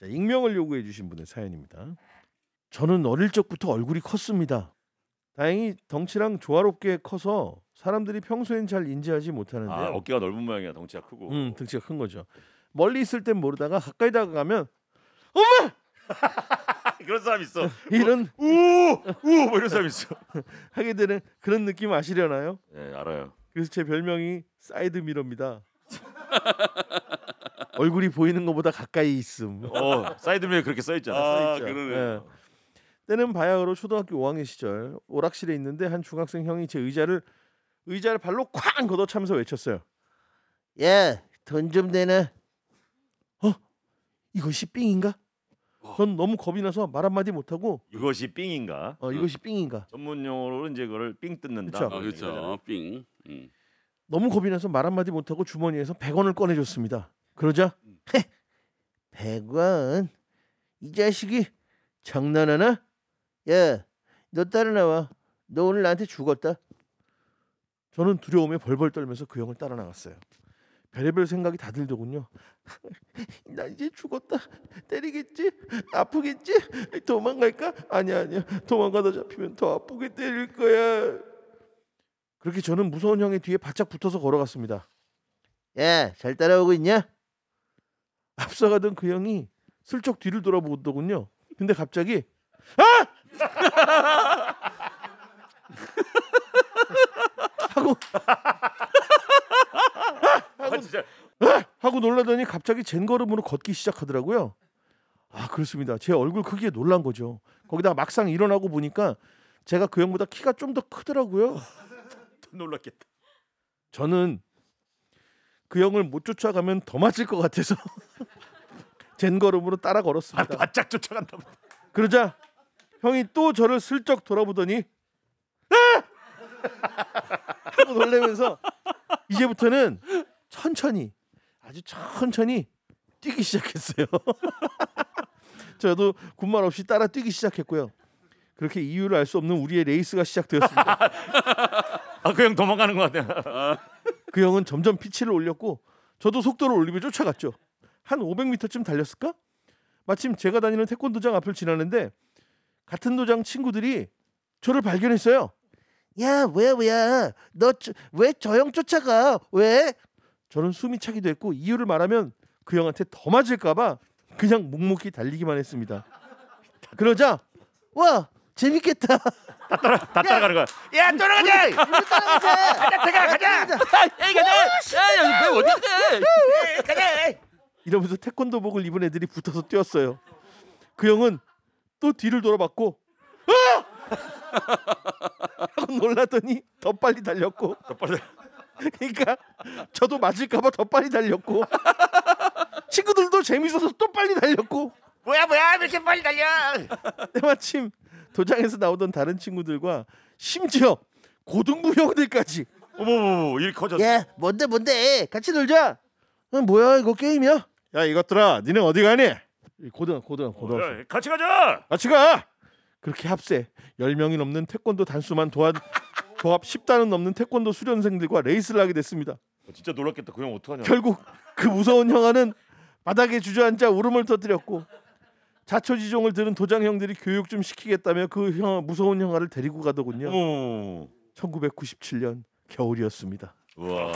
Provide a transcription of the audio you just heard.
자, 익명을 요구해 주신 분의 사연입니다. 저는 어릴 적부터 얼굴이 컸습니다. 다행히 덩치랑 조화롭게 커서 사람들이 평소엔 잘 인지하지 못하는데요. 아 어깨가 넓은 모양이야 덩치가 크고. 음, 등치가 큰 거죠. 멀리 있을 땐 모르다가 가까이 다가가면 그런 사람 있어. 이런 우우뭐 이런 사람 있어. 하게 되는 그런 느낌 아시려나요? 네 알아요. 그래서 제 별명이 사이드 미러입니다. 얼굴이 보이는 것보다 가까이 있음. 어 사이드미에 그렇게 써 있잖아. 써 있죠. 그러네요. 때는 바야흐로 초등학교 5학년 시절 오락실에 있는데 한 중학생 형이 제 의자를 의자를 발로 쾅 걷어차면서 외쳤어요. 야, 돈좀 내놔. 어? 이것이 삥인가? 전 너무 겁이 나서 말 한마디 못하고 이것이 삥인가? 어, 이것이 삥인가? 전문 용어로는 이제 그걸 삥 뜯는다. 아. 그렇죠. 삥. 음. 너무 겁이 나서 말 한마디 못하고 주머니에서 100원을 꺼내줬습니다. 그러자 헤, 100원? 이 자식이 장난하나? 야, 너 따라 나와. 너 오늘 나한테 죽었다. 저는 두려움에 벌벌 떨면서 그 형을 따라 나갔어요. 별의별 생각이 다 들더군요. 나 이제 죽었다. 때리겠지? 아프겠지? 도망갈까? 아니야 아니야. 도망가다 잡히면 더 아프게 때릴 거야. 그렇게 저는 무서운 형의 뒤에 바짝 붙어서 걸어갔습니다. 야, 잘 따라오고 있냐? 앞서가던 그 형이 슬쩍 뒤를 돌아보더군요. 근데 갑자기 아! 하고 아 진짜 하고 놀라더니 갑자기 젠 걸음으로 걷기 시작하더라고요. 아 그렇습니다. 제 얼굴 크기에 놀란 거죠. 거기다가 막상 일어나고 보니까 제가 그 형보다 키가 좀 더 크더라고요. 더 놀랐겠다. 저는 그 형을 못 쫓아가면 더 맞을 것 같아서 젠걸음으로 따라 걸었습니다. 바짝 쫓아간다. 그러자 형이 또 저를 슬쩍 돌아보더니 아! 하고 놀라면서 이제부터는 천천히 아주 천천히 뛰기 시작했어요. 저도 군말 없이 따라 뛰기 시작했고요. 그렇게 이유를 알 수 없는 우리의 레이스가 시작되었습니다. 아 그 형 도망가는 것 같아. 그 형은 점점 피치를 올렸고 저도 속도를 올리며 쫓아갔죠. 한 500m쯤 달렸을까? 마침 제가 다니는 태권도장 앞을 지나는데 같은 도장 친구들이 저를 발견했어요. 야 뭐야 뭐야 너 왜 저 형 쫓아가 왜? 저는 숨이 차기도 했고 이유를 말하면 그 형한테 더 맞을까봐 그냥 묵묵히 달리기만 했습니다. 그러자 와 재밌겠다. 다 따라가는 거야. 야 따라가자. 가자 태가 가자. 에이 가자. 야야 왜 어디? 가자. 이러면서 태권도복을 입은 애들이 붙어서 뛰었어요. 그 형은 또 뒤를 돌아봤고 아! 하고 놀라더니 더 빨리 달렸고 더 빨리. 그러니까 저도 맞을까봐 더 빨리 달렸고 친구들도 재밌어서 또 빨리 달렸고 뭐야 뭐야 왜 이렇게 빨리 달려? 때마침 도장에서 나오던 다른 친구들과 심지어 고등부 형들까지 어머머머 이렇게 커졌어. 야 뭔데 뭔데 같이 놀자 어, 뭐야 이거 게임이야 야 이것들아 니네 어디 가니 고등 고등 고등 야, 같이 가자. 같이 가 그렇게 합세 10명이 넘는 태권도 단수만 도합 도합 10단은 넘는 태권도 수련생들과 레이스를 하게 됐습니다 어, 진짜 놀랐겠다. 그 형 어떡하냐. 결국 그 무서운 형아는 바닥에 주저앉아 울음을 터뜨렸고 자초지종을 들은 도장 형들이 교육 좀 시키겠다며 그 형, 무서운 형아를 데리고 가더군요 어머. 1997년 겨울이었습니다 우와.